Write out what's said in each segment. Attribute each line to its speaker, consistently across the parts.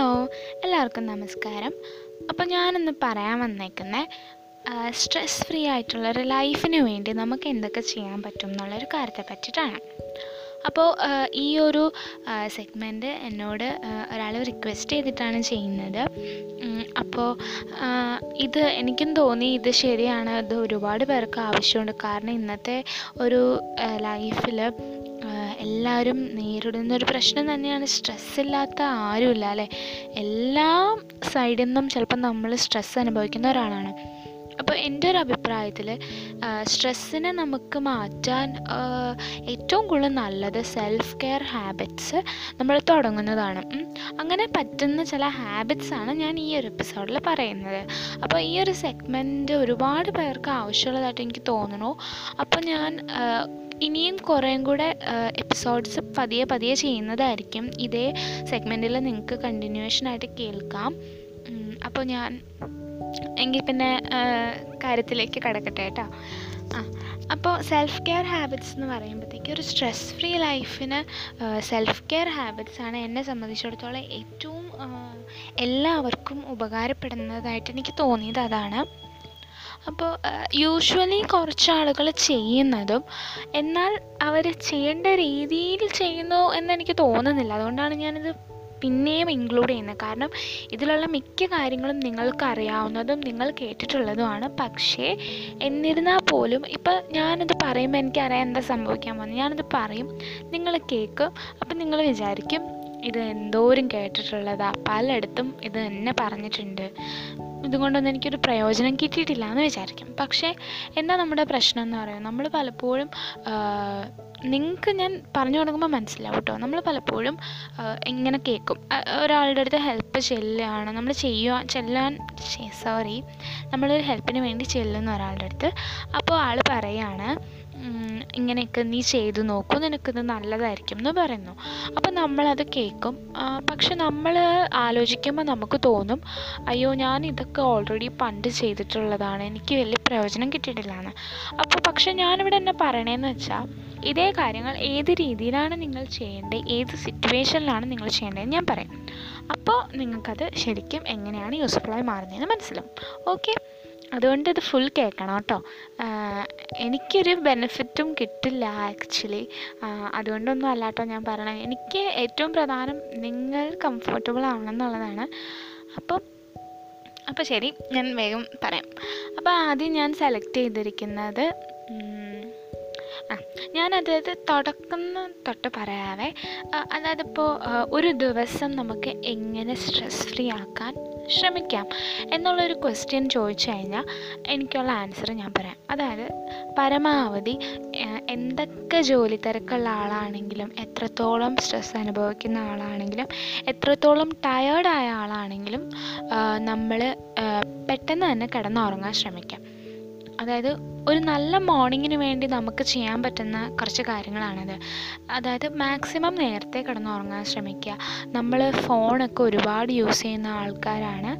Speaker 1: Hello എല്ലാവർക്കും നമസ്കാരം. അപ്പോൾ ഞാനൊന്ന് പറയാൻ വന്നേക്കുന്നത് സ്ട്രെസ് ഫ്രീ ആയിട്ടുള്ള ഒരു ലൈഫിന് വേണ്ടി നമുക്ക് എന്തൊക്കെ ചെയ്യാൻ പറ്റും എന്നുള്ളൊരു കാര്യത്തെ പറ്റിയിട്ടാണ്. അപ്പോൾ ഈ ഒരു സെഗ്മെന്റ് എന്നോട് ഒരാൾ റിക്വസ്റ്റ് ചെയ്തിട്ടാണ് ചെയ്യുന്നത്. അപ്പോൾ ഇത് എനിക്കും തോന്നി ഇത് ശരിയാണ് ഇത് ഒരുപാട് പേർക്ക് ആവശ്യമുണ്ട്. കാരണം ഇന്നത്തെ ഒരു ലൈഫിൽ എല്ലാവരും നേരിടുന്ന ഒരു പ്രശ്നം തന്നെയാണ് സ്ട്രെസ് ഇല്ലാത്ത ആരുമില്ല അല്ലേ? എല്ലാ സൈഡിൽ നിന്നും ചിലപ്പോൾ നമ്മൾ സ്ട്രെസ് അനുഭവിക്കുന്ന ഒരാളാണ്. എന്റെ ഒരു അഭിപ്രായത്തിൽ സ്ട്രെസ്സിനെ നമുക്ക് മാറ്റാൻ ഏറ്റവും കൂടുതൽ നല്ലത് സെൽഫ് കെയർ ഹാബിറ്റ്സ് നമ്മൾ തുടങ്ങുന്നതാണ്. അങ്ങനെ പറ്റുന്ന ചില ഹാബിറ്റ്സ് ആണ് ഞാൻ ഈ ഒരു എപ്പിസോഡിൽ പറയുന്നത്. അപ്പോൾ ഈ ഒരു സെഗ്മെന്റ് ഒരുപാട് പേർക്ക് ആവശ്യമുള്ളതായിട്ട് എനിക്ക് തോന്നുന്നു. അപ്പോൾ ഞാൻ ഇനിയും കുറേയും കൂടെ എപ്പിസോഡ്സ് പതിയെ പതിയെ ചെയ്യുന്നതായിരിക്കും. ഇതേ സെഗ്മെന്റിൽ നിങ്ങൾക്ക് കണ്ടിന്യൂഷനായിട്ട് കേൾക്കാം. അപ്പോൾ ഞാൻ എങ്കിൽ പിന്നെ കാര്യത്തിലേക്ക് കടക്കട്ടെ കേട്ടോ. ആ അപ്പോൾ സെൽഫ് കെയർ ഹാബിറ്റ്സ് എന്ന് പറയുമ്പോഴത്തേക്ക് ഒരു സ്ട്രെസ് ഫ്രീ ലൈഫിന് സെൽഫ് കെയർ ഹാബിറ്റ്സ് ആണ് എന്നെ സംബന്ധിച്ചിടത്തോളം ഏറ്റവും എല്ലാവർക്കും ഉപകാരപ്പെടുന്നതായിട്ട് എനിക്ക് തോന്നിയത് അതാണ്. അപ്പോൾ യൂഷ്വലി കുറച്ച് ആളുകൾ ചെയ്യുന്നതും എന്നാൽ അവർ ചെയ്യേണ്ട രീതിയിൽ ചെയ്യുന്നു എന്നെനിക്ക് തോന്നുന്നില്ല. അതുകൊണ്ടാണ് ഞാനിത് പിന്നെയും ഇൻക്ലൂഡ് ചെയ്യുന്നത്. കാരണം ഇതിലുള്ള മിക്ക കാര്യങ്ങളും നിങ്ങൾക്ക് അറിയാവുന്നതും നിങ്ങൾ കേട്ടിട്ടുള്ളതുമാണ്. പക്ഷേ എന്നിരുന്നാൽ പോലും ഇപ്പം ഞാനിത് പറയുമ്പോൾ എനിക്കറിയാം എന്താ സംഭവിക്കാൻ പോകുന്നത്. ഞാനിത് പറയും നിങ്ങൾ കേൾക്കും അപ്പം നിങ്ങൾ വിചാരിക്കും ഇത് എന്തോരം കേട്ടിട്ടുള്ളതാ. പലയിടത്തും ഇത് തന്നെ പറഞ്ഞിട്ടുണ്ട്. ഇതുകൊണ്ടൊന്നും എനിക്കൊരു പ്രയോജനം കിട്ടിയിട്ടില്ല എന്ന് വിചാരിക്കും. പക്ഷേ എന്താ നമ്മുടെ പ്രശ്നം എന്ന് പറയുന്നത്? നമ്മൾ പലപ്പോഴും നിങ്ങൾക്ക് ഞാൻ പറഞ്ഞു തുടങ്ങുമ്പോൾ മനസ്സിലാവും കേട്ടോ നമ്മൾ പലപ്പോഴും എങ്ങനെ കേൾക്കും ഒരാളുടെ അടുത്ത് ഹെൽപ്പ് ചെല്ലുകയാണ് നമ്മൾ ചെയ്യുക ചെല്ലാൻ സോറി നമ്മളൊരു ഹെൽപ്പിന് വേണ്ടി ചെല്ലുന്ന ഒരാളുടെ അടുത്ത്. അപ്പോൾ ആൾ പറയാണ് ഉം, ഇങ്ങനെയൊക്കെ നീ ചെയ്ത് നോക്കൂ. നിനക്കിത് നല്ലതായിരിക്കും എന്ന് പറയുന്നു. അപ്പം നമ്മളത് കേൾക്കും. പക്ഷെ നമ്മൾ ആലോചിക്കുമ്പോൾ നമുക്ക് തോന്നും അയ്യോ ഞാൻ ഇതൊക്കെ ഓൾറെഡി പണ്ട് ചെയ്തിട്ടുള്ളതാണ്. എനിക്ക് വലിയ പ്രയോജനം കിട്ടിയിട്ടില്ല എന്ന് അപ്പോൾ പക്ഷെ ഞാനിവിടെ എന്നെ പറയണേന്ന് വെച്ചാൽ ഇതേ കാര്യങ്ങൾ ഏത് രീതിയിലാണ് നിങ്ങൾ ചെയ്യേണ്ടത് ഏത് സിറ്റുവേഷനിലാണ് നിങ്ങൾ ചെയ്യേണ്ടതെന്ന് ഞാൻ പറയും. അപ്പോൾ നിങ്ങൾക്കത് ശരിക്കും എങ്ങനെയാണ് യൂസ്ഫുള്ളായി മാറുന്നതെന്ന് മനസ്സിലാവും. ഓക്കെ അതുകൊണ്ട് ഇത് ഫുൾ കേൾക്കണം കേട്ടോ. എനിക്കൊരു ബെനിഫിറ്റും കിട്ടില്ല ആക്ച്വലി അതുകൊണ്ടൊന്നും അല്ല കേട്ടോ ഞാൻ പറയണത്. എനിക്ക് ഏറ്റവും പ്രധാനം നിങ്ങൾ കംഫർട്ടബിൾ ആവണമെന്നുള്ളതാണ്. അപ്പം അപ്പോൾ ശരി ഞാൻ വേഗം പറയാം. അപ്പോൾ ആദ്യം ഞാൻ സെലക്ട് ചെയ്തിരിക്കുന്നത് ആ അതായത് തുടക്കുന്ന തൊട്ട് പറയാവേ. അതായത് ഇപ്പോൾ ഒരു ദിവസം നമുക്ക് എങ്ങനെ സ്ട്രെസ് ഫ്രീ ആക്കാൻ ശ്രമിക്കാം. എന്നുള്ളൊരു ക്വസ്റ്റ്യൻ ചോദിച്ചു കഴിഞ്ഞാൽ എനിക്കുള്ള ആൻസർ ഞാൻ പറയാം. അതായത് പരമാവധി എന്തൊക്കെ ജോലി തിരക്കുള്ള ആളാണെങ്കിലും എത്രത്തോളം സ്ട്രെസ് അനുഭവിക്കുന്ന ആളാണെങ്കിലും എത്രത്തോളം ടയേർഡായ ആളാണെങ്കിലും നമ്മൾ പെട്ടെന്ന് തന്നെ കിടന്നുറങ്ങാൻ ശ്രമിക്കാം. അതായത് ഒരു നല്ല മോർണിങ്ങിന് വേണ്ടി നമുക്ക് ചെയ്യാൻ പറ്റുന്ന കുറച്ച് കാര്യങ്ങളാണത്. അതായത് മാക്സിമം നേരത്തെ കിടന്നുറങ്ങാൻ ശ്രമിക്കുക. നമ്മൾ ഫോണൊക്കെ ഒരുപാട് യൂസ് ചെയ്യുന്ന ആൾക്കാരാണ്.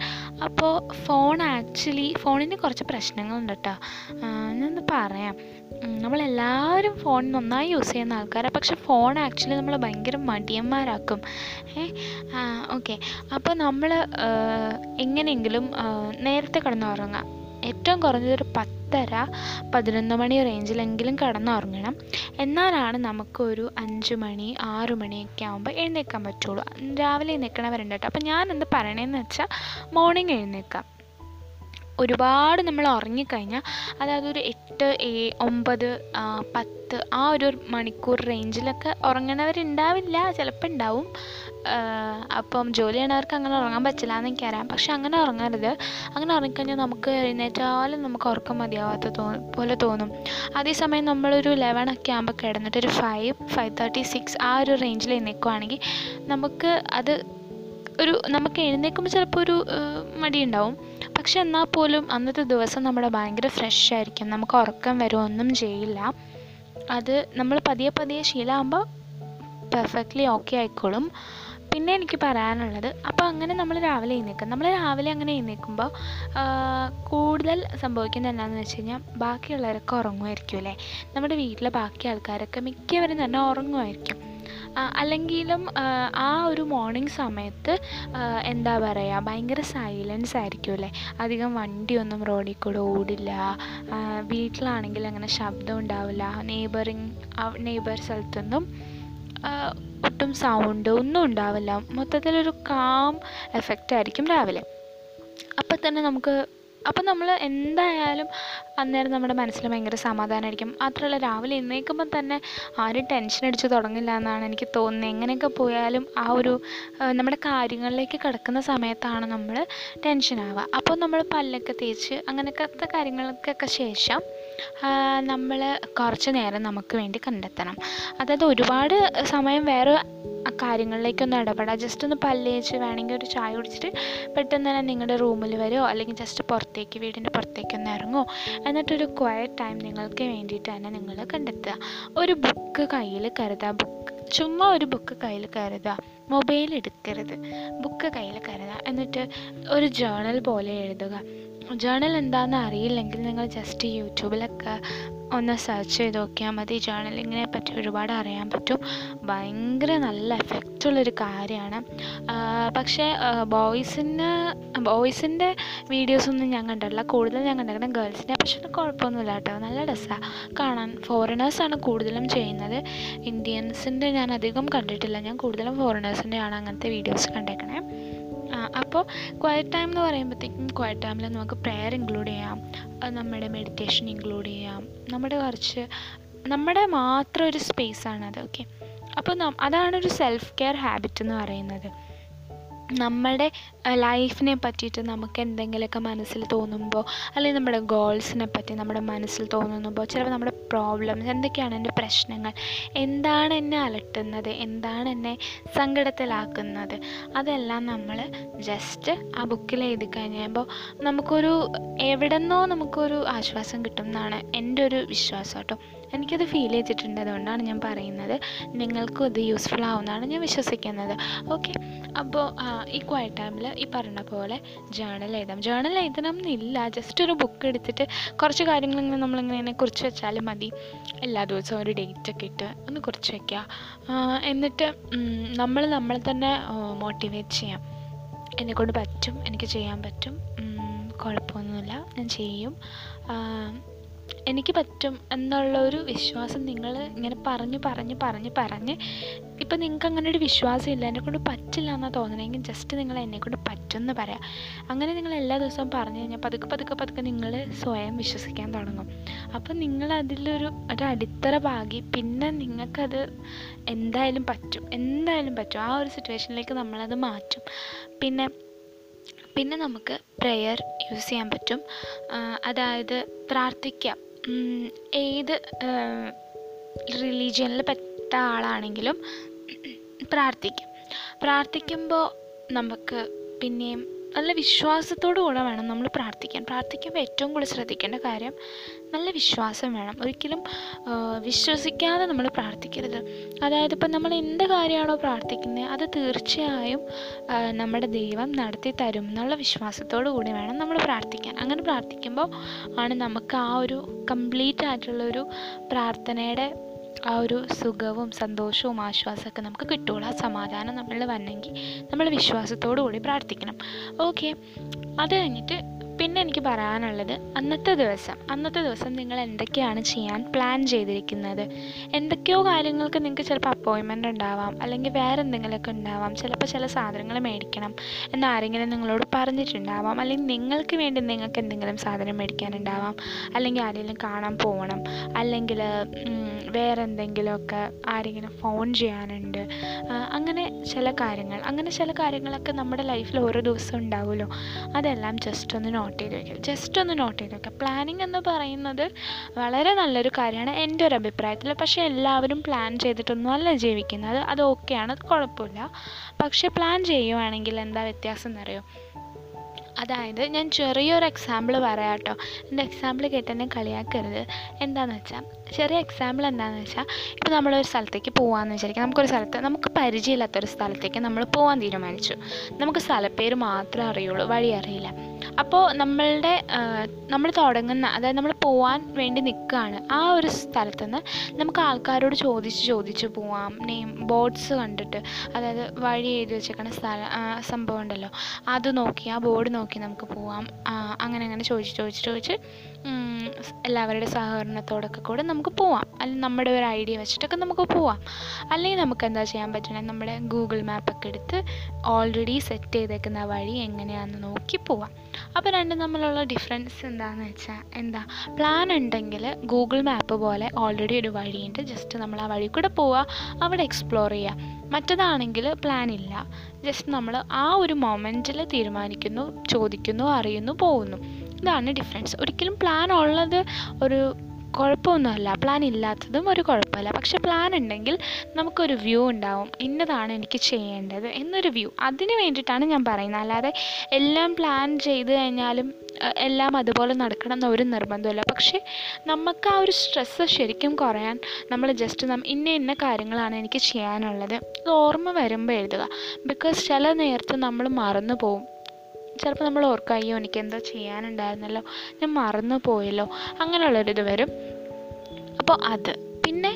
Speaker 1: അപ്പോൾ ഫോൺ ആക്ച്വലി ഫോണിന് കുറച്ച് പ്രശ്നങ്ങളുണ്ട് കേട്ടോ ഞാനൊന്ന് പറയാം. നമ്മളെല്ലാവരും ഫോൺ നന്നായി യൂസ് ചെയ്യുന്ന ആൾക്കാരാണ് പക്ഷെ ഫോൺ ആക്ച്വലി നമ്മൾ ഭയങ്കര മടിയന്മാരാക്കും. ഏ ഓക്കെ. അപ്പോൾ നമ്മൾ എങ്ങനെയെങ്കിലും നേരത്തെ കിടന്നുറങ്ങുക ഏറ്റവും കുറഞ്ഞതൊരു പത്തര പതിനൊന്ന് മണി റേഞ്ചിലെങ്കിലും കിടന്നുറങ്ങണം. എന്നാലാണ് നമുക്കൊരു അഞ്ച് മണി ആറു മണിയൊക്കെ ആകുമ്പോൾ എഴുന്നേൽക്കാൻ പറ്റുള്ളൂ. രാവിലെ എഴുന്നേൽക്കണവരുണ്ട് കേട്ടോ. അപ്പോൾ ഞാൻ എന്ത് പറയണതെന്ന് വെച്ചാൽ മോർണിംഗ് എഴുന്നേൽക്കാം ഒരുപാട് നമ്മൾ ഉറങ്ങിക്കഴിഞ്ഞാൽ അതായത് ഒരു എട്ട് ഒമ്പത് പത്ത് ആ ഒരു മണിക്കൂർ റേഞ്ചിലൊക്കെ ഉറങ്ങണവരുണ്ടാവില്ല ചിലപ്പോൾ ഉണ്ടാവും. അപ്പം ജോലി ചെയ്യണവർക്ക് അങ്ങനെ ഉറങ്ങാൻ പറ്റില്ല എന്ന് എനിക്കറിയാം പക്ഷെ അങ്ങനെ ഉറങ്ങരുത്. അങ്ങനെ ഉറങ്ങിക്കഴിഞ്ഞാൽ നമുക്ക് എഴുന്നേറ്റാലും നമുക്ക് ഉറക്കം മതിയാവാത്ത തോ പോലെ തോന്നും. അതേസമയം നമ്മളൊരു ലെവൻ ഒക്കെ ആകുമ്പോൾ കിടന്നിട്ട് ഒരു ഫൈവ് ഫൈവ് തേർട്ടി സിക്സ് ആ ഒരു റേഞ്ചിൽ എഴുന്നേക്കുവാണെങ്കിൽ നമുക്ക് അത് ഒരു നമുക്ക് എഴുന്നേൽക്കുമ്പോൾ ചിലപ്പോൾ ഒരു മടിയുണ്ടാവും. പക്ഷെ എന്നാൽ പോലും അന്നത്തെ ദിവസം നമ്മുടെ ഭയങ്കര ഫ്രഷ് ആയിരിക്കും. നമുക്ക് ഉറക്കം വരും ഒന്നും ചെയ്യില്ല. അത് നമ്മൾ പതിയെ പതിയെ ശീലമാകുമ്പോൾ പെർഫെക്റ്റ്ലി ഓക്കെ ആയിക്കോളും. പിന്നെ എനിക്ക് പറയാനുള്ളത് അപ്പോൾ അങ്ങനെ നമ്മൾ രാവിലെ എഴുന്നേക്കും നമ്മൾ രാവിലെ അങ്ങനെ എഴുന്നേൽക്കുമ്പോൾ കൂടുതൽ സംഭവിക്കുന്നത് എന്താണെന്ന് വെച്ച് കഴിഞ്ഞാൽ ബാക്കിയുള്ളവരൊക്കെ ഉറങ്ങുമായിരിക്കും അല്ലേ? നമ്മുടെ വീട്ടിലെ ബാക്കി ആൾക്കാരൊക്കെ മിക്കവരും തന്നെ ഉറങ്ങുമായിരിക്കും. അല്ലെങ്കിലും ആ, ഒരു മോർണിംഗ് സമയത്ത് എന്താ പറയുക ഭയങ്കര സൈലൻസ് ആയിരിക്കും അല്ലേ? അധികം വണ്ടിയൊന്നും റോഡിൽ കൂടെ ഓടില്ല. വീട്ടിലാണെങ്കിൽ അങ്ങനെ ശബ്ദം ഉണ്ടാവില്ല. നെയ്ബറിങ് നെയ്ബർ സ്ഥലത്തൊന്നും ഒട്ടും സൗണ്ട് ഒന്നും ഉണ്ടാവില്ല. മൊത്തത്തിലൊരു കാം എഫക്റ്റ് ആയിരിക്കും രാവിലെ. അപ്പം തന്നെ നമുക്ക് അപ്പം നമ്മൾ എന്തായാലും അന്നേരം നമ്മുടെ മനസ്സിൽ ഭയങ്കര സമാധാനമായിരിക്കും മാത്രമല്ല രാവിലെ എഴുന്നേൽക്കുമ്പോൾ തന്നെ ആരും ടെൻഷൻ അടിച്ച് തുടങ്ങില്ല എന്നാണ് എനിക്ക് തോന്നുന്നത്. എങ്ങനെയൊക്കെ പോയാലും ആ ഒരു നമ്മുടെ കാര്യങ്ങളിലേക്ക് കിടക്കുന്ന സമയത്താണ് നമ്മൾ ടെൻഷനാവുക അപ്പോൾ നമ്മൾ പല്ലൊക്കെ തേച്ച് അങ്ങനത്തെ കാര്യങ്ങൾക്കൊക്കെ ശേഷം നമ്മൾ കുറച്ച് നേരം നമുക്ക് വേണ്ടി കണ്ടെത്തണം. അതായത് ഒരുപാട് സമയം വേറെ കാര്യങ്ങളിലേക്കൊന്നും ഇടപെടാം. ജസ്റ്റ് ഒന്ന് പല്ല് തേച്ച് വേണമെങ്കിൽ ഒരു ചായ കുടിച്ചിട്ട് പെട്ടെന്ന് തന്നെ നിങ്ങളുടെ റൂമിൽ വരുമോ അല്ലെങ്കിൽ ജസ്റ്റ് പുറത്തേക്ക് വീടിന്റെ പുറത്തേക്ക് ഒന്ന് ഇറങ്ങുമോ എന്നിട്ടൊരു ക്വയറ്റ് ടൈം നിങ്ങൾക്ക് വേണ്ടിയിട്ട് തന്നെ നിങ്ങൾ കണ്ടെത്തുക. ഒരു ബുക്ക് കയ്യിൽ കരുതുക ബുക്ക് ചുമ്മാ ഒരു ബുക്ക് കയ്യിൽ കരുതുക മൊബൈൽ എടുക്കരുത്. ബുക്ക് കയ്യിൽ കരുതുക എന്നിട്ട് ഒരു ജേണൽ പോലെ എഴുതുക. ജേണൽ എന്താണെന്ന് അറിയില്ലെങ്കിൽ നിങ്ങൾ ജസ്റ്റ് യൂട്യൂബിലൊക്കെ ഒന്ന് സെർച്ച് ചെയ്ത് നോക്കിയാൽ മതി. ജേണലിങ്ങിനെ പറ്റി ഒരുപാട് അറിയാൻ പറ്റും. ഭയങ്കര നല്ല എഫക്റ്റുള്ളൊരു കാര്യമാണ്. പക്ഷേ ബോയ്സിന് ബോയ്സിന്റെ വീഡിയോസൊന്നും ഞാൻ കണ്ടിട്ടില്ല. കൂടുതൽ ഞാൻ കണ്ടിരിക്കുന്നത് ഗേൾസിന്റെ പക്ഷെ കുഴപ്പമൊന്നുമില്ല കേട്ടോ. നല്ല രസമാണ് കാണാൻ ഫോറിനേഴ്സാണ് കൂടുതലും ചെയ്യുന്നത്. ഇന്ത്യൻസിന്റെ ഞാൻ അധികം കണ്ടിട്ടില്ല. ഞാൻ കൂടുതലും ഫോറിനേഴ്സിന്റെയാണ് അങ്ങനത്തെ വീഡിയോസ് കണ്ടേക്കണേ. അപ്പോൾ ക്വയറ്റ് ടൈം എന്ന് പറയുമ്പോഴത്തേക്കും ക്വയറ്റ് ടൈമിൽ നമുക്ക് പ്രെയർ ഇൻക്ലൂഡ് ചെയ്യാം. നമ്മുടെ മെഡിറ്റേഷൻ ഇൻക്ലൂഡ് ചെയ്യാം. നമ്മുടെ കുറച്ച് നമ്മുടെ മാത്രം ഒരു സ്പേസ് ആണ് അത് ഓക്കെ അപ്പോൾ അതാണ് ഒരു സെൽഫ് കെയർ ഹാബിറ്റ് എന്ന് പറയുന്നത്. നമ്മുടെ ലൈഫിനെ പറ്റിയിട്ട് നമുക്ക് എന്തെങ്കിലുമൊക്കെ മനസ്സിൽ തോന്നുമ്പോൾ അല്ലെങ്കിൽ നമ്മുടെ ഗോൾസിനെ പറ്റി നമ്മുടെ മനസ്സിൽ തോന്നുമ്പോൾ ചിലപ്പോൾ നമ്മുടെ പ്രോബ്ലംസ് എന്തൊക്കെയാണ് എന്റെ പ്രശ്നങ്ങൾ എന്താണ് എന്നെ അലട്ടുന്നത് എന്താണ് എന്നെ സങ്കടത്തിലാക്കുന്നത് അതെല്ലാം നമ്മൾ ജസ്റ്റ് ആ ബുക്കിൽ എഴുതി കഴിഞ്ഞപ്പോൾ നമുക്കൊരു എവിടെന്നോ നമുക്കൊരു ആശ്വാസം കിട്ടും എന്നാണ് എന്റെ ഒരു വിശ്വാസം കേട്ടോ. എനിക്കത് ഫീൽ ചെയ്തിട്ടുണ്ട്. അതുകൊണ്ടാണ് ഞാൻ പറയുന്നത്. നിങ്ങൾക്കും ഇത് യൂസ്ഫുൾ ആവുമെന്നാണ് ഞാൻ വിശ്വസിക്കുന്നത്. ഓക്കെ അപ്പോൾ ഈ ക്വയറ്റ് ടൈമിൽ ഈ പറഞ്ഞ പോലെ ജേണൽ എഴുതാം. ജേണൽ എഴുതണം എന്നില്ല. ജസ്റ്റ് ഒരു ബുക്ക് എടുത്തിട്ട് കുറച്ച് കാര്യങ്ങൾ ഇങ്ങനെ നമ്മളിങ്ങനെ കുറിച്ച് വെച്ചാലും മതി. എല്ലാ ദിവസവും ഒരു ഡേറ്റ് ഒക്കെ ഇട്ട് ഒന്ന് കുറിച്ച് വയ്ക്കുക എന്നിട്ട് നമ്മൾ നമ്മളെ തന്നെ മോട്ടിവേറ്റ് ചെയ്യാം. എന്നെക്കൊണ്ട് പറ്റും. എനിക്ക് ചെയ്യാൻ പറ്റും. കുഴപ്പമൊന്നുമില്ല. ഞാൻ ചെയ്യും. എനിക്ക് പറ്റും എന്നുള്ള ഒരു വിശ്വാസം നിങ്ങൾ ഇങ്ങനെ പറഞ്ഞ് പറഞ്ഞ് പറഞ്ഞ് പറഞ്ഞ് ഇപ്പം നിങ്ങൾക്ക് അങ്ങനെ ഒരു വിശ്വാസം ഇല്ല എന്നെക്കൊണ്ട് പറ്റില്ല എന്നാണ് തോന്നണമെങ്കിൽ ജസ്റ്റ് നിങ്ങൾ എന്നെക്കൊണ്ട് പറ്റും എന്ന് പറയാം. അങ്ങനെ നിങ്ങൾ എല്ലാ ദിവസവും പറഞ്ഞു കഴിഞ്ഞാൽ പതുക്കെ പതുക്കെ പതുക്കെ നിങ്ങൾ സ്വയം വിശ്വസിക്കാൻ തുടങ്ങും. അപ്പം നിങ്ങൾ അതിലൊരു ഒരു അടിത്തറ പാകി പിന്നെ നിങ്ങൾക്കത് എന്തായാലും പറ്റും. എന്തായാലും പറ്റും. ആ ഒരു സിറ്റുവേഷനിലേക്ക് നമ്മളത് മാറ്റും. പിന്നെ പിന്നെ നമുക്ക് പ്രെയർ യൂസ് ചെയ്യാൻ പറ്റും. അതായത് പ്രാർത്ഥിക്കാം. ഏത് റിലീജിയനിൽ പെട്ട ആളാണെങ്കിലും പ്രാർത്ഥിക്കാം. പ്രാർത്ഥിക്കുമ്പോൾ നമുക്ക് പിന്നെയും നല്ല വിശ്വാസത്തോടു കൂടെ വേണം നമ്മൾ പ്രാർത്ഥിക്കാൻ. പ്രാർത്ഥിക്കുമ്പോൾ ഏറ്റവും കൂടുതൽ ശ്രദ്ധിക്കേണ്ട കാര്യം നല്ല വിശ്വാസം വേണം. ഒരിക്കലും വിശ്വസിക്കാതെ നമ്മൾ പ്രാർത്ഥിക്കരുത്. അതായത് ഇപ്പം നമ്മൾ എന്ത് കാര്യമാണോ പ്രാർത്ഥിക്കുന്നത് അത് തീർച്ചയായും നമ്മുടെ ദൈവം നടത്തി തരും എന്നുള്ള വിശ്വാസത്തോടു കൂടി വേണം നമ്മൾ പ്രാർത്ഥിക്കാൻ. അങ്ങനെ പ്രാർത്ഥിക്കുമ്പോൾ ആണ് നമുക്ക് ആ ഒരു കംപ്ലീറ്റ് ആയിട്ടുള്ളൊരു പ്രാർത്ഥനയുടെ ആ ഒരു സുഖവും സന്തോഷവും ആശ്വാസമൊക്കെ നമുക്ക് കിട്ടുള്ളൂ ആ സമാധാനം നമ്മളിൽ വന്നെങ്കിൽ നമ്മൾ വിശ്വാസത്തോടു കൂടി പ്രാർത്ഥിക്കണം. ഓക്കെ അത് കഴിഞ്ഞിട്ട് പിന്നെ എനിക്ക് പറയാനുള്ളത് അന്നത്തെ ദിവസം അന്നത്തെ ദിവസം നിങ്ങൾ എന്തൊക്കെയാണ് ചെയ്യാൻ പ്ലാൻ ചെയ്തിരിക്കുന്നത്? എന്തൊക്കെയോ കാര്യങ്ങൾക്ക് നിങ്ങൾക്ക് ചിലപ്പോൾ അപ്പോയിൻമെന്റ് ഉണ്ടാവാം അല്ലെങ്കിൽ വേറെ എന്തെങ്കിലുമൊക്കെ ഉണ്ടാവാം. ചിലപ്പോൾ ചില സാധനങ്ങൾ മേടിക്കണം എന്നാരെങ്കിലും നിങ്ങളോട് പറഞ്ഞിട്ടുണ്ടാവാം. അല്ലെങ്കിൽ നിങ്ങൾക്ക് വേണ്ടി നിങ്ങൾക്ക് എന്തെങ്കിലും സാധനം മേടിക്കാനുണ്ടാവാം. അല്ലെങ്കിൽ ആരെങ്കിലും കാണാൻ പോകണം അല്ലെങ്കിൽ വേറെ എന്തെങ്കിലുമൊക്കെ ആരെങ്കിലും ഫോൺ ചെയ്യാനുണ്ട്. അങ്ങനെ ചില കാര്യങ്ങൾ അങ്ങനെ ചില കാര്യങ്ങളൊക്കെ നമ്മുടെ ലൈഫിൽ ഓരോ ദിവസം ഉണ്ടാവുമല്ലോ. അതെല്ലാം ജസ്റ്റ് ഒന്ന് നോട്ട് ചെയ്ത് വയ്ക്കുക ജസ്റ്റ് ഒന്ന് നോട്ട് ചെയ്ത് വയ്ക്കുക പ്ലാനിങ് എന്ന് പറയുന്നത് വളരെ നല്ലൊരു കാര്യമാണ് എന്റെ ഒരു അഭിപ്രായത്തിൽ. പക്ഷേ എല്ലാവരും പ്ലാൻ ചെയ്തിട്ടൊന്നും അല്ല ജീവിക്കുന്നത്. അത് ഓക്കെയാണ് കുഴപ്പമില്ല. പക്ഷേ പ്ലാൻ ചെയ്യുവാണെങ്കിൽ എന്താ വ്യത്യാസം എന്നറിയോ? അതായത് ഞാൻ ചെറിയൊരു എക്സാമ്പിൾ പറയാം കേട്ടോ. എന്റെ എക്സാമ്പിൾ കേട്ട് എന്നെ കളിയാക്കരുത്. എന്താണെന്ന് വെച്ചാൽ ചെറിയ എക്സാമ്പിൾ എന്താണെന്ന് വെച്ചാൽ ഇപ്പോൾ നമ്മളൊരു സ്ഥലത്തേക്ക് പോകാമെന്ന് വിചാരിക്കാം. നമുക്കൊരു സ്ഥലത്ത് നമുക്ക് പരിചയമില്ലാത്തൊരു സ്ഥലത്തേക്ക് നമ്മൾ പോകാൻ തീരുമാനിച്ചു. നമുക്ക് സ്ഥലപ്പേര് മാത്രമേ അറിയുള്ളൂ വഴി അറിയില്ല. അപ്പോൾ നമ്മളുടെ നമ്മൾ തുടങ്ങുന്ന അതായത് നമ്മൾ പോകാൻ വേണ്ടി നിൽക്കുകയാണ് ആ ഒരു സ്ഥലത്ത് നിന്ന് നമുക്ക് ആൾക്കാരോട് ചോദിച്ച് ചോദിച്ച് പോവാം. നെയിം ബോർഡ്സ് കണ്ടിട്ട് അതായത് വഴി എഴുതി വെച്ചേക്കണ സ്ഥല സംഭവം ഉണ്ടല്ലോ. അത് നോക്കി ആ ബോർഡ് നോക്കി നമുക്ക് പോവാം. അങ്ങനെ അങ്ങനെ ചോദിച്ച് ചോദിച്ച് ചോദിച്ച് എല്ലാവരുടെ സഹകരണത്തോടൊക്കെ കൂടെ നമുക്ക് പോവാം. അല്ലെങ്കിൽ നമ്മുടെ ഒരു ഐഡിയ വെച്ചിട്ടൊക്കെ നമുക്ക് പോവാം. അല്ലെങ്കിൽ നമുക്ക് എന്താ ചെയ്യാൻ പറ്റണേ നമ്മുടെ ഗൂഗിൾ മാപ്പൊക്കെ എടുത്ത് ഓൾറെഡി സെറ്റ് ചെയ്തേക്കുന്ന വഴി എങ്ങനെയാണെന്ന് നോക്കി പോവാം. അപ്പോൾ രണ്ടും തമ്മിലുള്ള ഡിഫറൻസ് എന്താണെന്ന് വെച്ചാൽ എന്താ പ്ലാൻ ഉണ്ടെങ്കിൽ ഗൂഗിൾ മാപ്പ് പോലെ ഓൾറെഡി ഒരു വഴിയുണ്ട്. ജസ്റ്റ് നമ്മൾ ആ വഴി കൂടെ പോവുക അവിടെ എക്സ്പ്ലോർ ചെയ്യുക മറ്റേതാണെങ്കിൽ പ്ലാൻ ഇല്ല. ജസ്റ്റ് നമ്മൾ ആ ഒരു മൊമെന്റിൽ തീരുമാനിക്കുന്നു ചോദിക്കുന്നു അറിയുന്നു പോകുന്നു. ഇതാണ് ഡിഫറൻസ് ഒരിക്കലും പ്ലാൻ ഉള്ളത് ഒരു കുഴപ്പമൊന്നുമല്ല. പ്ലാൻ ഇല്ലാത്തതും ഒരു കുഴപ്പമില്ല. പക്ഷെ പ്ലാൻ ഉണ്ടെങ്കിൽ നമുക്കൊരു വ്യൂ ഉണ്ടാവും. ഇന്നതാണ് എനിക്ക് ചെയ്യേണ്ടത് എന്നൊരു വ്യൂ അതിന് വേണ്ടിയിട്ടാണ് ഞാൻ പറയുന്നത്. അല്ലാതെ എല്ലാം പ്ലാൻ ചെയ്ത് കഴിഞ്ഞാലും എല്ലാം അതുപോലെ നടക്കണം എന്ന ഒരു നിർബന്ധമില്ല പക്ഷേ നമുക്ക് ആ ഒരു സ്ട്രെസ്സ് ശരിക്കും കുറയാൻ നമ്മൾ ജസ്റ്റ് നം ഇന്ന ഇന്ന കാര്യങ്ങളാണ് എനിക്ക് ചെയ്യാനുള്ളത്. ഓർമ്മ വരുമ്പോൾ എഴുതുക. ബിക്കോസ് ചില നേരത്ത് നമ്മൾ മറന്നു പോവും ചിലപ്പോൾ നമ്മൾ ഓർക്കും അയ്യോ എനിക്ക് എന്തോ ചെയ്യാനുണ്ടായിരുന്നല്ലോ ഞാൻ മറന്നു പോയല്ലോ. അങ്ങനെയുള്ളൊരിത് വരും. അപ്പോൾ അത്. പിന്നെ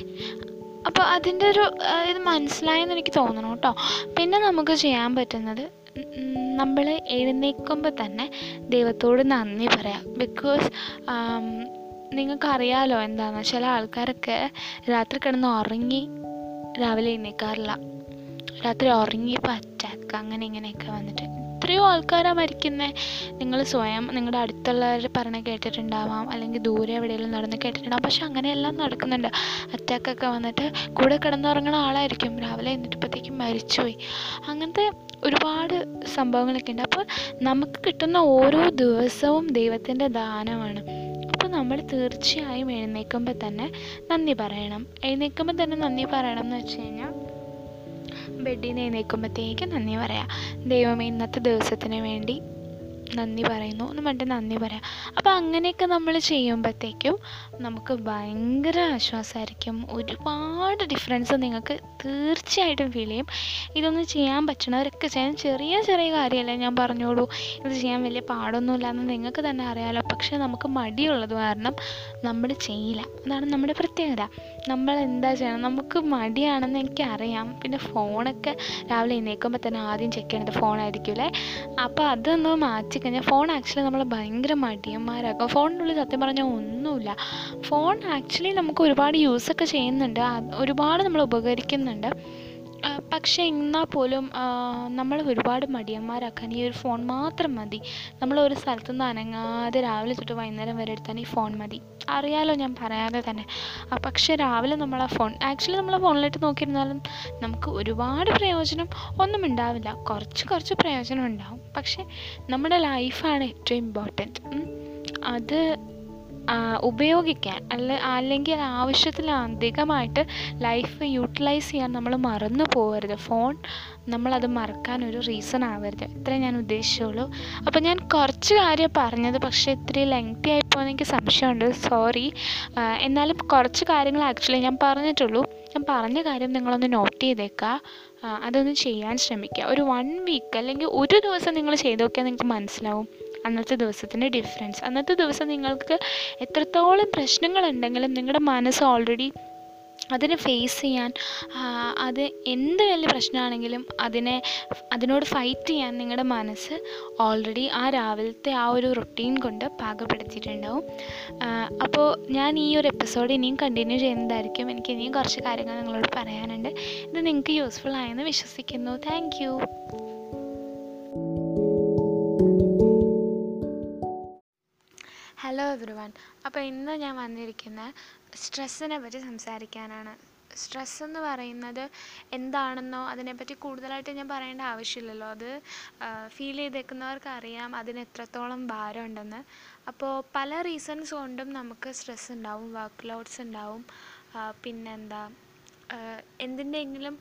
Speaker 1: അപ്പോൾ അതിന്റെ ഒരു ഇത് മനസ്സിലായെന്ന് എനിക്ക് തോന്നണം കേട്ടോ. പിന്നെ നമുക്ക് ചെയ്യാൻ പറ്റുന്നത് നമ്മൾ എഴുന്നേൽക്കുമ്പോൾ തന്നെ ദൈവത്തോട് നന്ദി പറയാം. ബിക്കോസ് നിങ്ങൾക്കറിയാലോ എന്താണെന്ന് ചില ആൾക്കാരൊക്കെ രാത്രി കിടന്ന് ഉറങ്ങി രാവിലെ എഴുന്നേൽക്കാറില്ല രാത്രി ഉറങ്ങിയപ്പോൾ അറ്റാക്ക് അങ്ങനെ ഇങ്ങനെയൊക്കെ വന്നിട്ട്. എത്രയോ ആൾക്കാരാണ് മരിക്കുന്നത് നിങ്ങൾ സ്വയം നിങ്ങളുടെ അടുത്തുള്ളവർ പറഞ്ഞ് കേട്ടിട്ടുണ്ടാവാം. അല്ലെങ്കിൽ ദൂരെ എവിടെയെങ്കിലും നടന്ന് കേട്ടിട്ടുണ്ടാവും. പക്ഷെ അങ്ങനെയെല്ലാം നടക്കുന്നുണ്ട്. അറ്റാക്കൊക്കെ വന്നിട്ട് കൂടെ കിടന്നുറങ്ങുന്ന ആളായിരിക്കും. രാവിലെ എന്നിട്ടപ്പോഴത്തേക്കും മരിച്ചുപോയി. അങ്ങനത്തെ ഒരുപാട് സംഭവങ്ങളൊക്കെ ഉണ്ട്. അപ്പോൾ നമുക്ക് കിട്ടുന്ന ഓരോ ദിവസവും ദൈവത്തിന്റെ ദാനമാണ്. അപ്പോൾ നമ്മൾ തീർച്ചയായും എഴുന്നേൽക്കുമ്പോൾ തന്നെ നന്ദി പറയണം. എഴുന്നേൽക്കുമ്പോൾ തന്നെ നന്ദി പറയണം എന്ന് വെച്ച് കഴിഞ്ഞാൽ ബെഡിൽ നിന്ന് എഴുന്നേൽക്കുമ്പോഴത്തേക്ക് നന്ദി പറയാം. ദൈവമേ ഇന്നത്തെ ദിവസത്തിന് വേണ്ടി നന്ദി പറയുന്നു. എന്ന് പറഞ്ഞിട്ട് നന്ദി പറയാം. അപ്പോൾ അങ്ങനെയൊക്കെ നമ്മൾ ചെയ്യുമ്പോഴത്തേക്കും നമുക്ക് ഭയങ്കര ആശ്വാസമായിരിക്കും ഒരുപാട് ഡിഫറൻസ് നിങ്ങൾക്ക് തീർച്ചയായിട്ടും ഫീൽ ചെയ്യും. ഇതൊന്നും ചെയ്യാൻ പറ്റണവരൊക്കെ ചെയ്യാൻ ചെറിയ ചെറിയ കാര്യമല്ല ഞാൻ പറഞ്ഞോളൂ. ഇത് ചെയ്യാൻ വലിയ പാടൊന്നുമില്ല എന്ന് നിങ്ങൾക്ക് തന്നെ അറിയാമല്ലോ പക്ഷേ നമുക്ക് മടിയുള്ളത് കാരണം നമ്മൾ ചെയ്യില്ല. അതാണ് നമ്മുടെ പ്രത്യേകത. നമ്മൾ എന്താ ചെയ്യണം നമുക്ക് മടിയാണെന്ന് എനിക്കറിയാം. പിന്നെ ഫോണൊക്കെ രാവിലെ എഴുന്നേൽക്കുമ്പോൾ തന്നെ ആദ്യം ചെക്ക് ചെയ്യണത് ഫോണായിരിക്കുമല്ലേ അപ്പോൾ അതൊന്ന് മാറ്റിക്കഴിഞ്ഞാൽ ഫോൺ ആക്ച്വലി നമ്മൾ ഭയങ്കര മടിയന്മാരാക്കും. ഫോണിനുള്ളിൽ സത്യം പറഞ്ഞാൽ ഒന്നുമില്ല. ഫോൺ ആക്ച്വലി നമുക്ക് ഒരുപാട് യൂസൊക്കെ ചെയ്യുന്നുണ്ട്. ഒരുപാട് നമ്മൾ ഉപകരിക്കുന്നുണ്ട്. പക്ഷേ എന്നാൽ പോലും നമ്മൾ ഒരുപാട് മടിയന്മാരാക്കാൻ ഈ ഒരു ഫോൺ മാത്രം മതി. നമ്മൾ ഒരു സ്ഥലത്തു നിന്ന് അനങ്ങാതെ രാവിലെ തൊട്ട് വൈകുന്നേരം വരെ എടുത്താൽ ഈ ഫോൺ മതി. അറിയാലോ ഞാൻ പറയാതെ തന്നെ. പക്ഷേ രാവിലെ നമ്മൾ ആ ഫോൺ ആക്ച്വലി നമ്മൾ ഫോണിലിട്ട് നോക്കിയിരുന്നാലും നമുക്ക് ഒരുപാട് പ്രയോജനം ഒന്നും ഉണ്ടാവില്ല. കുറച്ച് കുറച്ച് പ്രയോജനം ഉണ്ടാവും. പക്ഷെ നമ്മുടെ ലൈഫാണ് ഏറ്റവും ഇമ്പോർട്ടന്റ്. അത് ഉപയോഗിക്കാൻ അല്ല അല്ലെങ്കിൽ ആവശ്യത്തിലധികമായിട്ട് ലൈഫ് യൂട്ടിലൈസ് ചെയ്യാൻ നമ്മൾ മറന്നു പോകരുത് ഫോൺ നമ്മളത് മറക്കാൻ ഒരു റീസൺ ആവരുത്. ഇത്രേ ഞാൻ ഉദ്ദേശിച്ചുള്ളൂ. അപ്പോൾ ഞാൻ കുറച്ച് കാര്യം പറഞ്ഞത് പക്ഷേ ഇത്തിരി ലെങ്തി ആയിപ്പോയെന്ന് എനിക്ക് സംശയമുണ്ട്. സോറി എന്നാലും കുറച്ച് കാര്യങ്ങൾ ആക്ച്വലി ഞാൻ പറഞ്ഞിട്ടുള്ളൂ. ഞാൻ പറഞ്ഞ കാര്യം നിങ്ങളൊന്ന് നോട്ട് ചെയ്തേക്കുക അതൊന്ന് ചെയ്യാൻ ശ്രമിക്കുക ഒരു വൺ വീക്ക് അല്ലെങ്കിൽ ഒരു ദിവസം നിങ്ങൾ ചെയ്ത് നോക്കിയാൽ നിങ്ങൾക്ക് മനസ്സിലാവും. അന്നത്തെ ദിവസത്തിന്റെ ഡിഫറൻസ് അന്നത്തെ ദിവസം നിങ്ങൾക്ക് എത്രത്തോളം പ്രശ്നങ്ങളുണ്ടെങ്കിലും നിങ്ങളുടെ മനസ്സ് ഓൾറെഡി അതിനെ ഫേസ് ചെയ്യാൻ അത് എന്ത് വലിയ പ്രശ്നമാണെങ്കിലും അതിനെ അതിനോട് ഫൈറ്റ് ചെയ്യാൻ നിങ്ങളുടെ മനസ്സ് ഓൾറെഡി ആ രാവിലത്തെ ആ ഒരു റൊട്ടീൻ കൊണ്ട് പാകപ്പെടുത്തിയിട്ടുണ്ടാവും. അപ്പോൾ ഞാൻ ഈ ഒരു എപ്പിസോഡ് ഇനിയും കണ്ടിന്യൂ ചെയ്യുന്നതായിരിക്കും. എനിക്ക് ഇനിയും കുറച്ച് കാര്യങ്ങൾ നിങ്ങളോട് പറയാനുണ്ട്. ഇത് നിങ്ങൾക്ക് യൂസ്ഫുൾ ആയെന്ന് വിശ്വസിക്കുന്നു. താങ്ക് ഹലോ എവ്രി വൺ അപ്പോൾ ഇന്ന് ഞാൻ വന്നിരിക്കുന്ന സ്ട്രെസ്സിനെ പറ്റി സംസാരിക്കാനാണ്. സ്ട്രെസ് എന്ന് പറയുന്നത് എന്താണെന്നോ അതിനെപ്പറ്റി കൂടുതലായിട്ട് ഞാൻ പറയേണ്ട ആവശ്യമില്ലല്ലോ. അത് ഫീൽ ചെയ്തേക്കുന്നവർക്ക് അറിയാം അതിന് എത്രത്തോളം ഭാരമുണ്ടെന്ന്. അപ്പോൾ പല റീസൺസ് കൊണ്ടും നമുക്ക് സ്ട്രെസ് ഉണ്ടാവും വർക്ക് ലോഡ്സ് ഉണ്ടാവും പിന്നെന്താ? എന്തിന്റെയെങ്കിലും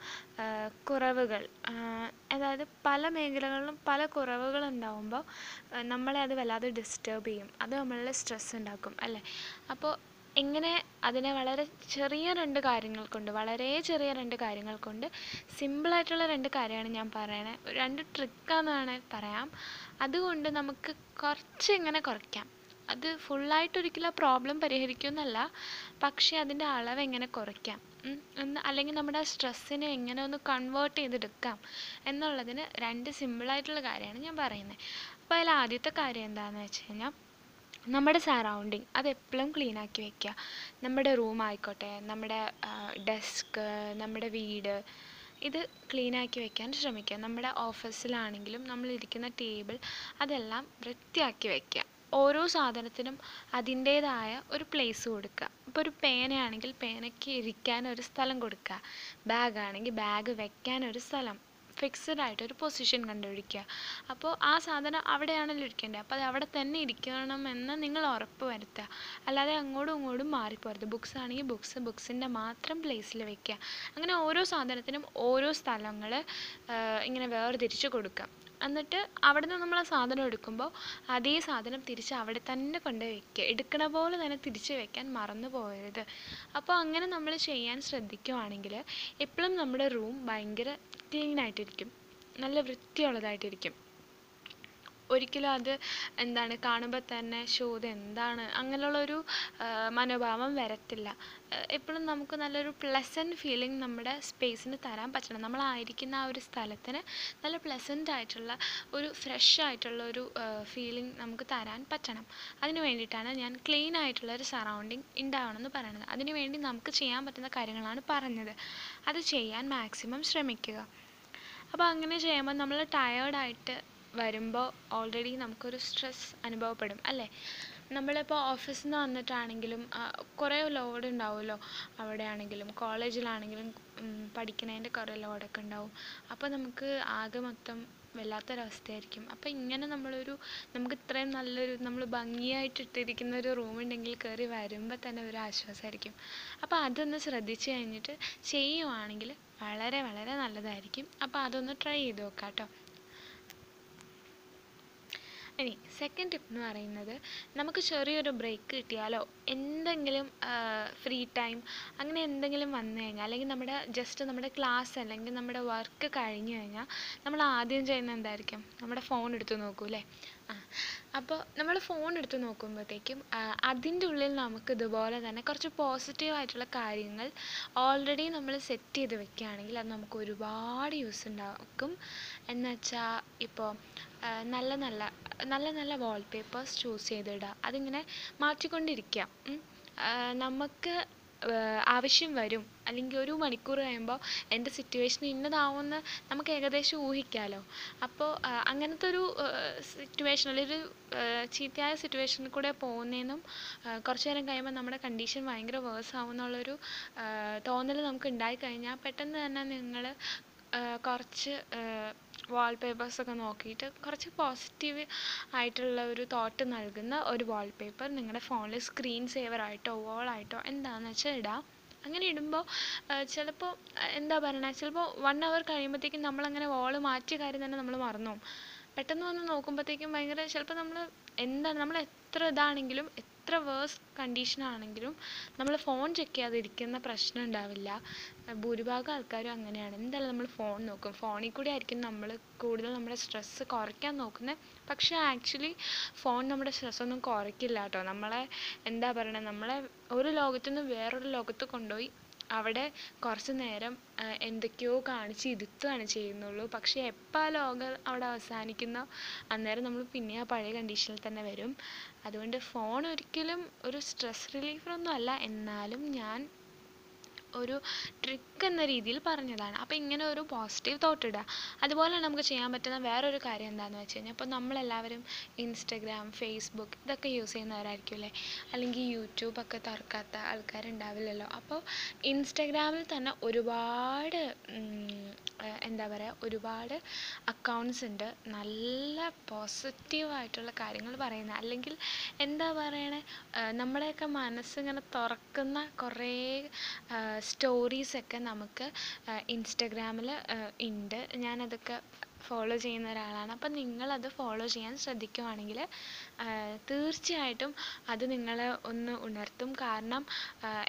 Speaker 1: കുറവുകൾ. അതായത് പല മേഖലകളിലും പല കുറവുകൾ ഉണ്ടാവുമ്പോൾ നമ്മളെ അത് വല്ലാതെ ഡിസ്റ്റർബ് ചെയ്യും. അത് നമ്മളിൽ സ്ട്രെസ് ഉണ്ടാക്കും അല്ലേ? അപ്പോൾ എങ്ങനെ അതിനെ വളരെ ചെറിയ രണ്ട് കാര്യങ്ങൾ കൊണ്ട് വളരെ ചെറിയ രണ്ട് കാര്യങ്ങൾ കൊണ്ട് സിമ്പിളായിട്ടുള്ള രണ്ട് കാര്യമാണ് ഞാൻ പറയണേ. രണ്ട് ട്രിക്കാന്നാണ് പറയാം. അതുകൊണ്ട് നമുക്ക് കുറച്ച് ഇങ്ങനെ കുറയ്ക്കാം. അത് ഫുള്ളായിട്ട് ഒരിക്കലും ആ പ്രോബ്ലം പരിഹരിക്കുമെന്നല്ല പക്ഷേ അതിന്റെ അളവ് എങ്ങനെ കുറയ്ക്കാം. അല്ലെങ്കിൽ നമ്മുടെ ആ സ്ട്രെസ്സിനെ എങ്ങനെ ഒന്ന് കൺവേർട്ട് ചെയ്തെടുക്കാം എന്നുള്ളതിന് രണ്ട് സിമ്പിളായിട്ടുള്ള കാര്യമാണ് ഞാൻ പറയുന്നത് അപ്പോൾ അതിൽ ആദ്യത്തെ കാര്യം എന്താണെന്ന് വെച്ച് കഴിഞ്ഞാൽ നമ്മുടെ സറൗണ്ടിങ് അത് എപ്പോഴും ക്ലീൻ ആക്കി വെക്കുക. നമ്മുടെ റൂം ആയിക്കോട്ടെ നമ്മുടെ ഡെസ്ക് നമ്മുടെ വീട് ഇത് ക്ലീൻ ആക്കി വെക്കാൻ ശ്രമിക്കുക. നമ്മുടെ ഓഫീസിലാണെങ്കിലും നമ്മളിരിക്കുന്ന ടേബിൾ അതെല്ലാം വൃത്തിയാക്കി വെക്കുക. ഓരോ സാധനത്തിനും അതിന്റേതായ ഒരു പ്ലേസ് കൊടുക്കുക. ഇപ്പോൾ ഒരു പേനയാണെങ്കിൽ പേനയ്ക്ക് ഇരിക്കാൻ ഒരു സ്ഥലം കൊടുക്കുക. ബാഗാണെങ്കിൽ ബാഗ് വെക്കാൻ ഒരു സ്ഥലം. ഫിക്സഡ് ആയിട്ട് ഒരു പൊസിഷൻ കണ്ടുപിടിക്കുക. അപ്പോൾ ആ സാധനം അവിടെയാണല്ലോ ഇരിക്കേണ്ടത്. അപ്പോൾ അത് അവിടെ തന്നെ ഇരിക്കണമെന്ന് നിങ്ങൾ ഉറപ്പ് വരുത്തുക. അല്ലാതെ അങ്ങോട്ടും ഇങ്ങോട്ടും മാറിപ്പോരുത് ബുക്സ് ആണെങ്കിൽ ബുക്സ് ബുക്സിന്റെ മാത്രം പ്ലേസിൽ വെക്കുക. അങ്ങനെ ഓരോ സാധനത്തിനും ഓരോ സ്ഥലങ്ങൾ ഇങ്ങനെ വേർതിരിച്ച് കൊടുക്കുക. എന്നിട്ട് അവിടെ നിന്ന് നമ്മൾ ആ സാധനം എടുക്കുമ്പോൾ അതേ സാധനം തിരിച്ച് അവിടെ തന്നെ കൊണ്ട് വെക്കുക എടുക്കണ പോലെ തന്നെ തിരിച്ച് വെക്കാൻ മറന്നു പോകരുത്. അപ്പോൾ അങ്ങനെ നമ്മൾ ചെയ്യാൻ ശ്രദ്ധിക്കുവാണെങ്കിൽ എപ്പോഴും നമ്മുടെ റൂം ഭയങ്കര ക്ലീൻ ആയിട്ടിരിക്കും. നല്ല വൃത്തിയുള്ളതായിട്ടിരിക്കും. ഒരിക്കലും അത് എന്താണ് കാണുമ്പോൾ തന്നെ ഷോ ഇത് എന്താണ് അങ്ങനെയുള്ളൊരു ഒരു മനോഭാവം വരത്തില്ല. എപ്പോഴും നമുക്ക് നല്ലൊരു പ്ലസന്റ് ഫീലിംഗ് നമ്മുടെ സ്പേസിന് തരാൻ പറ്റണം. നമ്മളായിരിക്കുന്ന ആ ഒരു സ്ഥലത്തിന് നല്ല പ്ലസന്റ് ആയിട്ടുള്ള ഒരു ഫ്രഷ് ആയിട്ടുള്ള ഒരു ഫീലിംഗ് നമുക്ക് തരാൻ പറ്റണം. അതിന് വേണ്ടിയിട്ടാണ് ഞാൻ ക്ലീൻ ആയിട്ടുള്ള ഒരു സറൗണ്ടിങ് ഉണ്ടാവണം എന്ന് പറയുന്നത് അതിന് വേണ്ടി നമുക്ക് ചെയ്യാൻ പറ്റുന്ന കാര്യങ്ങളാണ് പറഞ്ഞത്. അത് ചെയ്യാൻ മാക്സിമം ശ്രമിക്കുക. അപ്പോൾ അങ്ങനെ ചെയ്യുമ്പോൾ നമ്മൾ ടയേർഡായിട്ട് വരുമ്പോൾ ഓൾറെഡി നമുക്കൊരു സ്ട്രെസ് അനുഭവപ്പെടും അല്ലേ? നമ്മളിപ്പോൾ ഓഫീസിൽ നിന്ന് വന്നിട്ടാണെങ്കിലും കുറേ ലോഡ് ഉണ്ടാവുമല്ലോ? അവിടെ ആണെങ്കിലും കോളേജിലാണെങ്കിലും പഠിക്കുന്നതിന്റെ കുറേ ലോഡൊക്കെ ഉണ്ടാവും. അപ്പോൾ നമുക്ക് ആകെ മൊത്തം വല്ലാത്തൊരവസ്ഥയായിരിക്കും. അപ്പോൾ ഇങ്ങനെ നമ്മളൊരു നമുക്ക് ഇത്രയും നല്ലൊരു നമ്മൾ ഭംഗിയായിട്ട് ഇട്ടിരിക്കുന്ന ഒരു റൂം ഉണ്ടെങ്കിൽ കയറി വരുമ്പോൾ തന്നെ ഒരു ആശ്വാസമായിരിക്കും അപ്പോൾ അതൊന്ന് ശ്രദ്ധിച്ചു കഴിഞ്ഞിട്ട് ചെയ്യുവാണെങ്കിൽ വളരെ വളരെ നല്ലതായിരിക്കും. അപ്പോൾ അതൊന്ന് ട്രൈ ചെയ്ത് നോക്കാം കേട്ടോ ഇനി സെക്കൻഡ് ടിപ്പ് എന്ന് പറയുന്നത് നമുക്ക് ചെറിയൊരു ബ്രേക്ക് കിട്ടിയാലോ? എന്തെങ്കിലും ഫ്രീ ടൈം അങ്ങനെ എന്തെങ്കിലും വന്നു കഴിഞ്ഞാൽ അല്ലെങ്കിൽ നമ്മുടെ ജസ്റ്റ് നമ്മുടെ ക്ലാസ് അല്ലെങ്കിൽ നമ്മുടെ വർക്ക് കഴിഞ്ഞു കഴിഞ്ഞാൽ നമ്മൾ ആദ്യം ചെയ്യുന്നത് എന്തായിരിക്കും? നമ്മുടെ ഫോൺ എടുത്ത് നോക്കൂ അല്ലേ ആ അപ്പോൾ നമ്മൾ ഫോൺ എടുത്ത് നോക്കുമ്പോഴത്തേക്കും അതിന്റെ ഉള്ളിൽ നമുക്ക് ഇതുപോലെ തന്നെ കുറച്ച് പോസിറ്റീവ് ആയിട്ടുള്ള കാര്യങ്ങൾ ഓൾറെഡി നമ്മൾ സെറ്റ് ചെയ്ത് വെക്കുകയാണെങ്കിൽ അത് നമുക്ക് ഒരുപാട് യൂസ് ഉണ്ടാക്കും. എന്നുവെച്ചാൽ ഇപ്പോൾ നല്ല നല്ല നല്ല നല്ല വാൾപേപ്പേഴ്സ് ചൂസ് ചെയ്തിടുക അതിങ്ങനെ മാറ്റിക്കൊണ്ടിരിക്കുക നമുക്ക് ആവശ്യം വരും. അല്ലെങ്കിൽ ഒരു മണിക്കൂർ കഴിയുമ്പോൾ എന്റെ സിറ്റുവേഷൻ ഇന്നതാവുമെന്ന് നമുക്ക് ഏകദേശം ഊഹിക്കാമല്ലോ അപ്പോൾ അങ്ങനത്തെ ഒരു സിറ്റുവേഷൻ അല്ലെങ്കിൽ ഒരു ചീത്തയായ സിറ്റുവേഷനിൽ കൂടെ പോകുന്നതിനും കുറച്ച് നേരം കഴിയുമ്പോൾ നമ്മുടെ കണ്ടീഷൻ ഭയങ്കര വേഴ്സ് ആവും എന്നുള്ളൊരു തോന്നൽ നമുക്ക് ഉണ്ടായി കഴിഞ്ഞാൽ പെട്ടെന്ന് തന്നെ നിങ്ങൾ കുറച്ച് വാൾപേപ്പേഴ്സൊക്കെ നോക്കിയിട്ട് കുറച്ച് പോസിറ്റീവ് ആയിട്ടുള്ള ഒരു തോട്ട് നൽകുന്ന ഒരു വാൾപേപ്പർ നിങ്ങളുടെ ഫോണിൽ സ്ക്രീൻ സേവറായിട്ടോ വോളായിട്ടോ എന്താണെന്ന് വെച്ചാൽ ഇടാം. അങ്ങനെ ഇടുമ്പോൾ ചിലപ്പോൾ എന്താ പറയണേ ചിലപ്പോൾ വൺ അവർ കഴിയുമ്പോഴത്തേക്കും നമ്മളങ്ങനെ വോൾ മാറ്റിയ കാര്യം തന്നെ നമ്മൾ മറന്നു പോകും. പെട്ടെന്ന് വന്ന് നോക്കുമ്പോഴത്തേക്കും ഭയങ്കര ചിലപ്പോൾ നമ്മൾ എന്താണ് നമ്മൾ എത്ര ഇതാണെങ്കിലും എത്ര വേഴ്സ് കണ്ടീഷൻ ആണെങ്കിലും നമ്മൾ ഫോൺ ചെക്ക് ചെയ്യാതെ ഇരിക്കുന്ന പ്രശ്നം ഉണ്ടാവില്ല. ഭൂരിഭാഗം ആൾക്കാരും അങ്ങനെയാണ്. എന്തായാലും നമ്മൾ ഫോൺ നോക്കും. ഫോണിൽ കൂടി ആയിരിക്കും നമ്മൾ കൂടുതൽ നമ്മുടെ സ്ട്രെസ്സ് കുറയ്ക്കാൻ നോക്കുന്നത്. പക്ഷേ ആക്ച്വലി ഫോൺ നമ്മുടെ സ്ട്രെസ് ഒന്നും കുറയ്ക്കില്ല കേട്ടോ. നമ്മളെ എന്താ പറയണത് നമ്മളെ ഒരു ലോകത്തു നിന്ന് വേറൊരു ലോകത്ത് കൊണ്ടുപോയി അവിടെ കുറച്ച് നേരം എന്തൊക്കെയോ കാണിച്ച് ഇരുത്തുകയാണ് ചെയ്യുന്നുള്ളൂ. പക്ഷേ എപ്പോൾ ആ ലോകം അവിടെ അവസാനിക്കുന്നോ അന്നേരം നമ്മൾ പിന്നെ ആ പഴയ കണ്ടീഷനിൽ തന്നെ വരും. അതുകൊണ്ട് ഫോൺ ഒരിക്കലും ഒരു സ്ട്രെസ് റിലീഫറൊന്നും അല്ല. എന്നാലും ഞാൻ ഒരു ട്രിക്ക് എന്ന രീതിയിൽ പറഞ്ഞതാണ്. അപ്പോൾ ഇങ്ങനെ ഒരു പോസിറ്റീവ് തോട്ട് ഇടുക അതുപോലെ നമുക്ക് ചെയ്യാൻ പറ്റുന്ന വേറൊരു കാര്യം എന്താണെന്ന് വെച്ച് കഴിഞ്ഞാൽ ഇപ്പോൾ നമ്മളെല്ലാവരും ഇൻസ്റ്റഗ്രാം ഫേസ്ബുക്ക് ഇതൊക്കെ യൂസ് ചെയ്യുന്നവരായിരിക്കും അല്ലേ? അല്ലെങ്കിൽ യൂട്യൂബ് ഒക്കെ തുറക്കാത്ത ആൾക്കാരുണ്ടാവില്ലല്ലോ. അപ്പോൾ ഇൻസ്റ്റഗ്രാമിൽ തന്നെ ഒരുപാട് ഉം, ഏഹ് എന്താ പറയുക ഒരുപാട് അക്കൗണ്ട്സ് ഉണ്ട്. നല്ല പോസിറ്റീവായിട്ടുള്ള കാര്യങ്ങൾ പറയുന്ന അല്ലെങ്കിൽ എന്താ പറയണേ നമ്മുടെയൊക്കെ മനസ്സിങ്ങനെ തുറക്കുന്ന കുറേ സ്റ്റോറീസൊക്കെ നമുക്ക് ഇൻസ്റ്റഗ്രാമിൽ ഉണ്ട്. ഞാനതൊക്കെ ഫോളോ ചെയ്യുന്ന ഒരാളാണ്. അപ്പം നിങ്ങളത് ഫോളോ ചെയ്യാൻ ശ്രദ്ധിക്കുവാണെങ്കിൽ തീർച്ചയായിട്ടും അത് നിങ്ങളെ ഒന്ന് ഉണർത്തും. കാരണം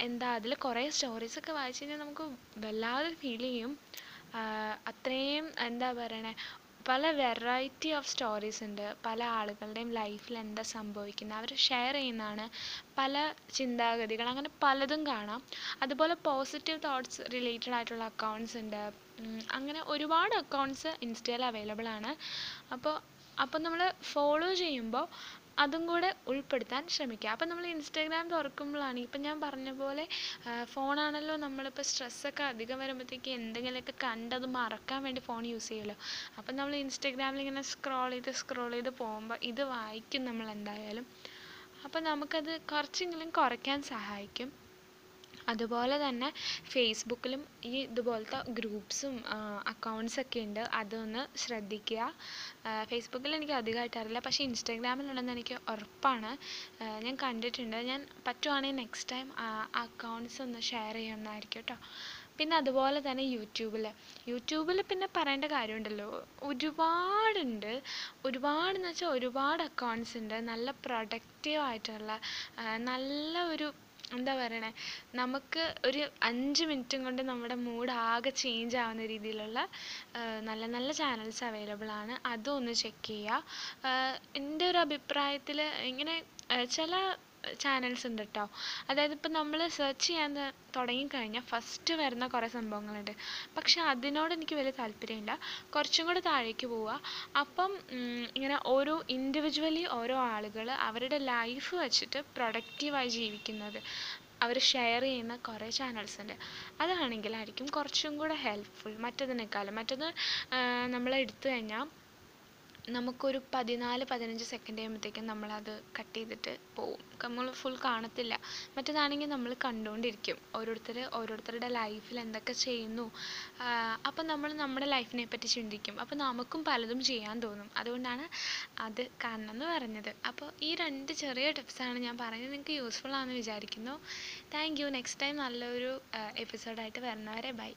Speaker 1: എന്താ അതിൽ കുറേ സ്റ്റോറീസൊക്കെ വായിച്ചു കഴിഞ്ഞാൽ നമുക്ക് വല്ലാതെ ഫീൽ ചെയ്യും. അത്രയും എന്താ പറയണേ പല വെറൈറ്റി ഓഫ് സ്റ്റോറീസ് ഉണ്ട്. പല ആളുകളുടെയും ലൈഫിൽ എന്താ സംഭവിക്കുന്നത്. അവർ ഷെയർ ചെയ്യുന്നതാണ് പല ചിന്താഗതികൾ. അങ്ങനെ പലതും കാണാം. അതുപോലെ പോസിറ്റീവ് തോട്ട്സ് റിലേറ്റഡ് ആയിട്ടുള്ള അക്കൗണ്ട്സ് ഉണ്ട്. അങ്ങനെ ഒരുപാട് അക്കൗണ്ട്സ് ഇൻസ്റ്റയിൽ അവൈലബിൾ ആണ്. അപ്പോൾ അപ്പോൾ നമ്മൾ ഫോളോ ചെയ്യുമ്പോൾ അതും കൂടെ ഉൾപ്പെടുത്താൻ ശ്രമിക്കുക. അപ്പം നമ്മൾ ഇൻസ്റ്റാഗ്രാം തുറക്കുമ്പോഴാണ് ഇപ്പം ഞാൻ പറഞ്ഞ പോലെ ഫോണാണല്ലോ നമ്മളിപ്പോൾ സ്ട്രെസ്സൊക്കെ അധികം വരുമ്പോഴത്തേക്ക് എന്തെങ്കിലുമൊക്കെ കണ്ടത് മറക്കാൻ വേണ്ടി ഫോൺ യൂസ് ചെയ്യുമല്ലോ. അപ്പം നമ്മൾ ഇൻസ്റ്റാഗ്രാമിൽ ഇങ്ങനെ സ്ക്രോൾ ചെയ്ത് സ്ക്രോൾ ചെയ്ത് പോകുമ്പോൾ ഇത് വായിക്കും നമ്മൾ എന്തായാലും അപ്പം നമുക്കത് കുറച്ചെങ്കിലും കുറയ്ക്കാൻ സഹായിക്കും. അതുപോലെ തന്നെ ഫേസ്ബുക്കിലും ഈ ഇതുപോലത്തെ ഗ്രൂപ്പ്സും അക്കൗണ്ട്സൊക്കെ ഉണ്ട്. അതൊന്ന് ശ്രദ്ധിക്കുക. ഫേസ്ബുക്കിൽ എനിക്ക് അധികമായിട്ട് അറിയില്ല. പക്ഷേ ഇൻസ്റ്റാഗ്രാമിലുണ്ടെന്ന് എനിക്ക് ഉറപ്പാണ്. ഞാൻ കണ്ടിട്ടുണ്ട്. ഞാൻ പറ്റുവാണെങ്കിൽ നെക്സ്റ്റ് ടൈം അക്കൗണ്ട്സ് ഒന്ന് ഷെയർ ചെയ്യുന്നതായിരിക്കും കേട്ടോ. പിന്നെ അതുപോലെ തന്നെ യൂട്യൂബിൽ യൂട്യൂബിൽ പിന്നെ പറയേണ്ട കാര്യമുണ്ടല്ലോ. ഒരുപാടുണ്ട്. ഒരുപാടെന്ന് വെച്ചാൽ ഒരുപാട് അക്കൗണ്ട്സ് ഉണ്ട്. നല്ല പ്രൊഡക്റ്റീവ് ആയിട്ടുള്ള നല്ല ഒരു എന്താ പറയണേ? നമുക്ക് ഒരു അഞ്ച് മിനിറ്റും കൊണ്ട് നമ്മുടെ മൂഡ് ആകെ ചേഞ്ച് ആവുന്ന രീതിയിലുള്ള നല്ല നല്ല ചാനൽസ് അവൈലബിൾ ആണ്. അതും ഒന്ന് ചെക്ക് ചെയ്യുക. എന്റെ ഒരു അഭിപ്രായത്തിൽ ഇങ്ങനെ ചില ചാനൽസ് ഉണ്ട് കേട്ടോ അതായത് ഇപ്പം നമ്മൾ സെർച്ച് ചെയ്യാൻ തുടങ്ങിക്കഴിഞ്ഞാൽ ഫസ്റ്റ് വരുന്ന കുറേ സംഭവങ്ങളുണ്ട്. പക്ഷെ അതിനോട് എനിക്ക് വലിയ താല്പര്യമില്ല. കുറച്ചും കൂടെ താഴേക്ക് പോവുക. അപ്പം ഇങ്ങനെ ഓരോ ഇൻഡിവിജ്വലി ഓരോ ആളുകൾ അവരുടെ ലൈഫ് വെച്ചിട്ട് പ്രൊഡക്റ്റീവായി ജീവിക്കുന്നത് അവർ ഷെയർ ചെയ്യുന്ന കുറേ ചാനൽസ് ഉണ്ട്. അതാണെങ്കിലായിരിക്കും കുറച്ചും കൂടെ ഹെൽപ്ഫുൾ മറ്റതിനേക്കാളും. മറ്റത് നമ്മൾ എടുത്തു കഴിഞ്ഞാൽ നമുക്കൊരു പതിനാല് പതിനഞ്ച് സെക്കൻഡ് കഴിയുമ്പോഴത്തേക്കും നമ്മളത് കട്ട് ചെയ്തിട്ട് പോവും. നമ്മൾ ഫുൾ കാണത്തില്ല. മറ്റേതാണെങ്കിൽ നമ്മൾ കണ്ടുകൊണ്ടിരിക്കും ഓരോരുത്തർ ഓരോരുത്തരുടെ ലൈഫിൽ എന്തൊക്കെ ചെയ്യുന്നു. അപ്പം നമ്മൾ നമ്മുടെ ലൈഫിനെ പറ്റി ചിന്തിക്കും. അപ്പോൾ നമുക്കും പലതും ചെയ്യാൻ തോന്നും. അതുകൊണ്ടാണ് അത് കാണണം എന്ന് പറഞ്ഞത്. അപ്പോൾ ഈ രണ്ട് ചെറിയ ടിപ്സാണ് ഞാൻ പറഞ്ഞത്. നിങ്ങൾക്ക് യൂസ്ഫുൾ ആണെന്ന് വിചാരിക്കുന്നു. താങ്ക് യു നെക്സ്റ്റ് ടൈം നല്ലൊരു എപ്പിസോഡായിട്ട് വരുന്നവരെ ബൈ